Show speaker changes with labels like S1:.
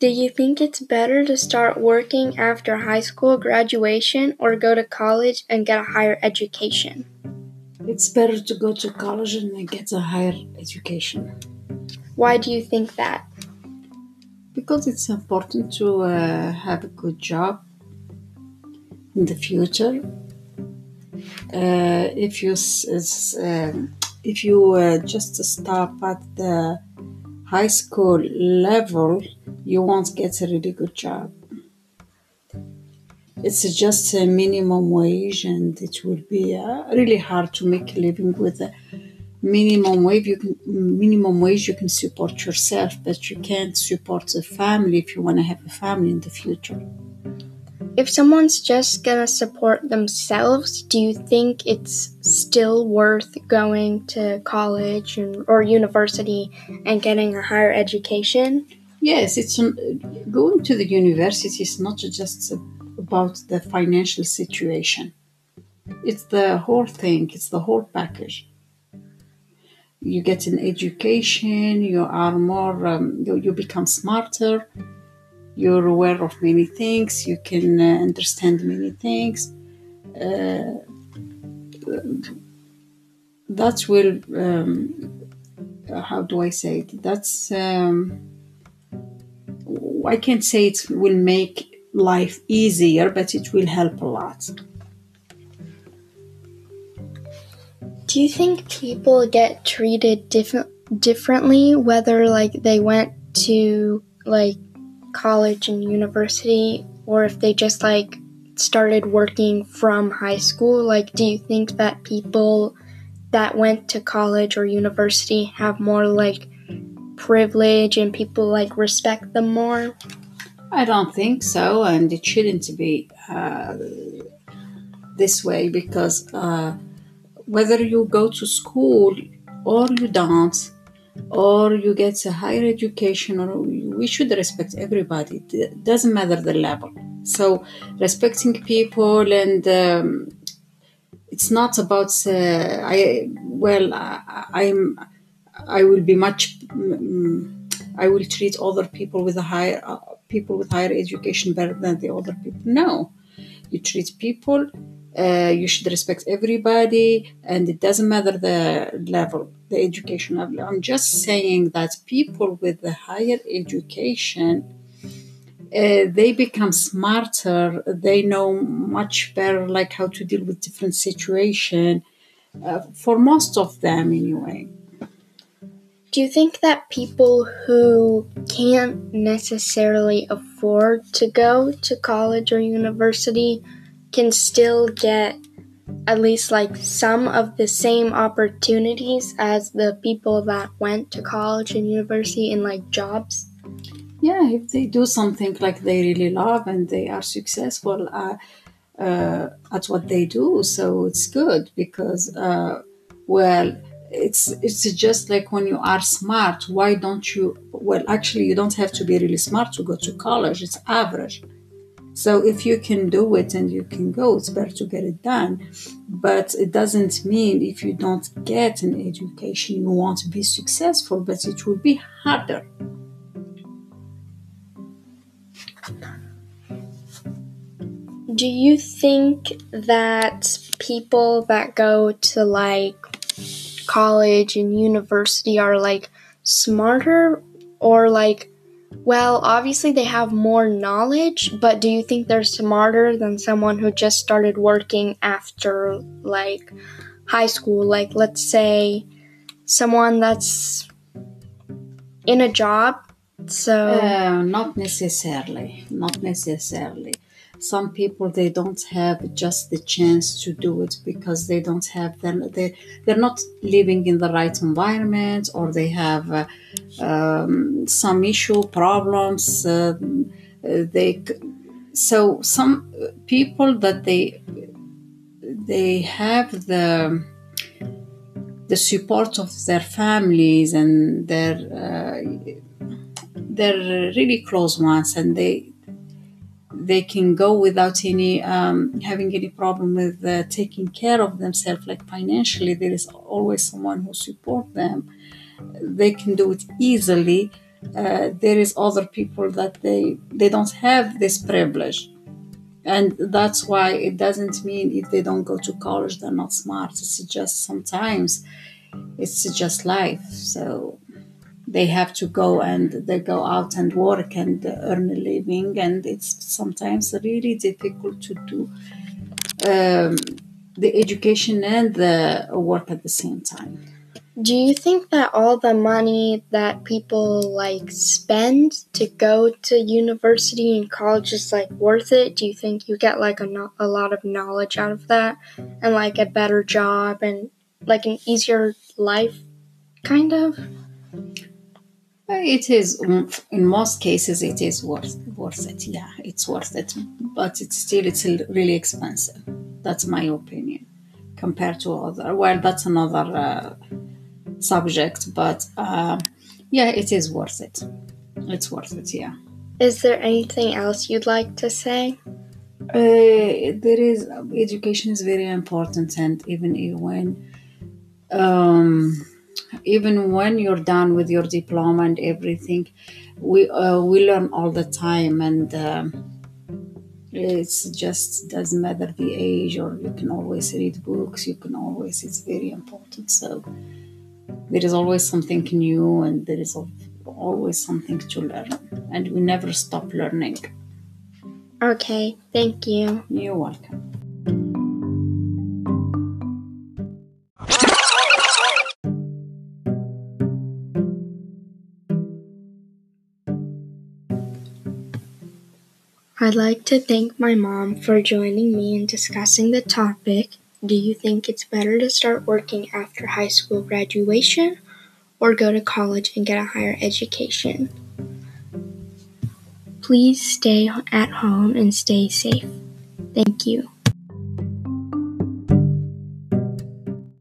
S1: Do you think it's better to start working after high school graduation or go to college and get a higher education?
S2: It's better to go to college and get a higher education.
S1: Why do you think that?
S2: Because it's important to uh, have a good job in the future. Uh, if you um, if you uh, just stop at the high school level, you won't get a really good job. It's just a minimum wage, and it will be uh, really hard to make a living with a minimum wage. You can minimum wage. You can support yourself, but you can't support a family if you want to have a family in the future.
S1: If someone's just gonna support themselves, do you think it's still worth going to college and, or university and getting a higher education?
S2: Yes, it's going to the university is not just about the financial situation. It's the whole thing. It's the whole package. You get an education. You are more. Um, you, you become smarter you're aware of many things, you can uh, understand many things. Uh, that will, um, how do I say it? That's, um, I can't say it will make life easier, but it will help a lot.
S1: Do you think people get treated different differently whether like they went to like college and university or if they just like started working from high school like do you think that people that went to college or university have more like privilege and people like respect them more?
S2: I don't think so and it shouldn't be uh, this way because uh, whether you go to school or you don't or you get a higher education or we should respect everybody. It doesn't matter the level. So respecting people and um, it's not about uh, i well I, am i will be much i will treat other people with a higher uh, people with higher education better than the other people. No. You treat people uh, you should respect everybody and it doesn't matter the level the education level. I'm just saying that people with the higher education uh, they become smarter they know much better like how to deal with different situation uh, for most of them anyway
S1: do you think that people who can't necessarily afford to go to college or university can still get at least like some of the same opportunities as the people that went to college and university in like jobs?
S2: Yeah if they do something like they really love and they are successful uh, uh, at what they do so it's good because uh, well it's it's just like when you are smart why don't you well actually you don't have to be really smart to go to college it's average so if you can do it and you can go, it's better to get it done. But it doesn't mean if you don't get an education, you won't be successful, but it will be harder.
S1: Do you think that people that go to like college and university are like smarter or like well, obviously they have more knowledge, but do you think they're smarter than someone who just started working after like high school? Like, let's say someone that's in a job. So,
S2: uh, not necessarily, not necessarily some people they don't have just the chance to do it because they don't have them they they're not living in the right environment or they have uh, um, some issue problems uh, they so some people that they they have the the support of their families and their uh, their really close ones and they they can go without any um, having any problem with uh, taking care of themselves. Like financially there is always someone who support them. They can do it easily. Uh, there is other people that they they don't have this privilege. And that's why it doesn't mean if they don't go to college they're not smart. It's just sometimes it's just life. So they have to go and they go out and work and earn a living and it's sometimes really difficult to do um, the education and the work at the same time
S1: do you think that all the money that people like spend to go to university and college is like worth it? Do you think you get like a, no- a lot of knowledge out of that and like a better job and like an easier life kind of?
S2: It is in most cases it is worth worth it. Yeah, it's worth it, but it's still it's really expensive. That's my opinion compared to other. Well, that's another uh, subject, but uh, yeah, it is worth it. It's worth it, yeah.
S1: Is there anything else you'd like to say?
S2: Uh, there is education is very important, and even when um, even when you're done with your diploma and everything, we uh, we learn all the time, and uh, it's just doesn't matter the age, or you can always read books. You can always. It's very important. So there is always something new and there is always something to learn and we never stop learning
S1: okay thank you
S2: you're welcome
S1: I'd like to thank my mom for joining me in discussing the topic do you think it's better to start working after high school graduation or go to college and get a higher education? Please stay at home and stay safe. Thank you.